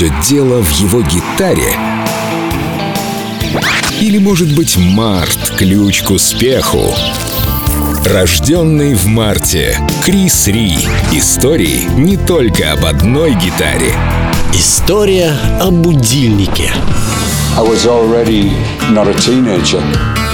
все дело в его гитаре? Или, может быть, март – ключ к успеху? Рожденный в марте. Крис Ри. Истории не только об одной гитаре. История о будильнике. I was already not a teenager.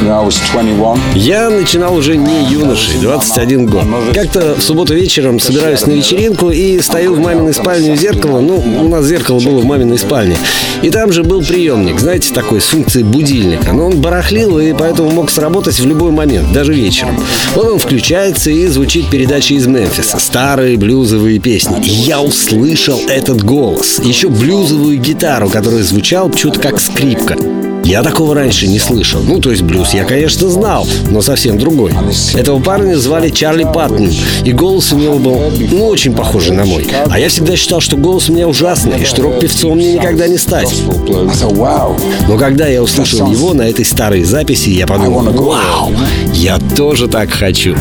You know, I was 21. Я начинал уже не юношей, 21 год. Как-то в субботу вечером собираюсь на вечеринку и стою в маминой спальне у зеркала. Ну, у нас зеркало было в маминой спальне. И там же был приемник, знаете, такой с функцией будильника. Но он барахлил и поэтому мог сработать в любой момент, даже вечером. Вот он включается и звучит передача из Мемфиса. Старые блюзовые песни. И я услышал этот голос. Еще блюзовую гитару, которая звучал чуть как скрипка. Я такого раньше не слышал. Ну, то есть блюз я, конечно, знал, но совсем другой. Этого парня звали Чарли Паттон, и голос у него был, ну, очень похожий на мой. А я всегда считал, что голос у меня ужасный, и что рок-певцом мне никогда не стать. Но когда я услышал его на этой старой записи, я подумал, вау, я тоже так хочу.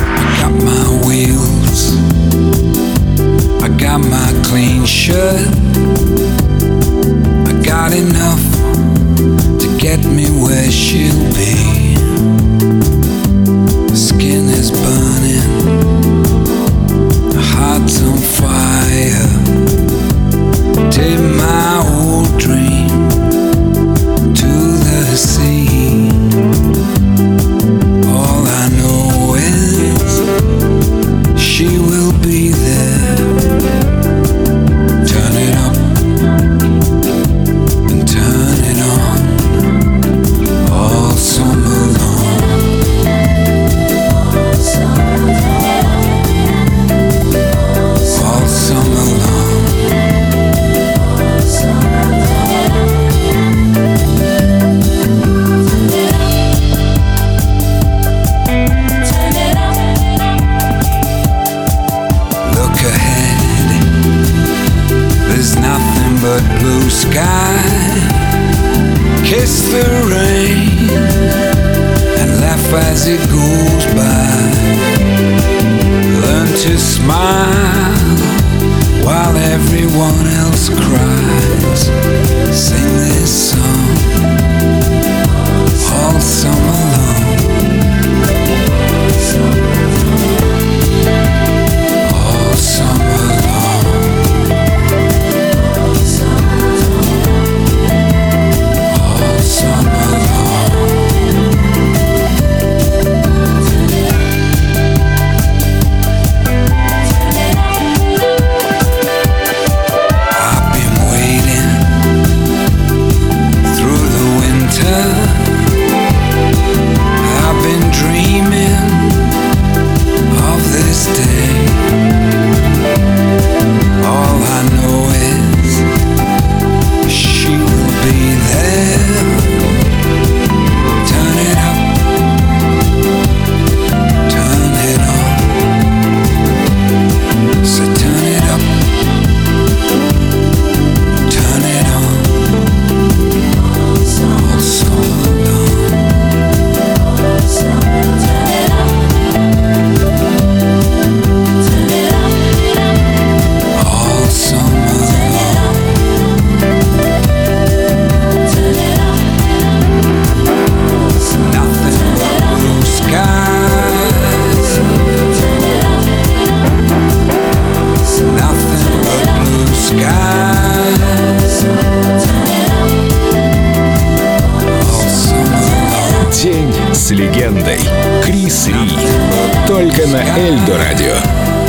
But blue sky. Kiss the rain and laugh as it goes by. Learn to smile while everyone else cries. С легендой. Крис Ри. Только на Эльдо радио.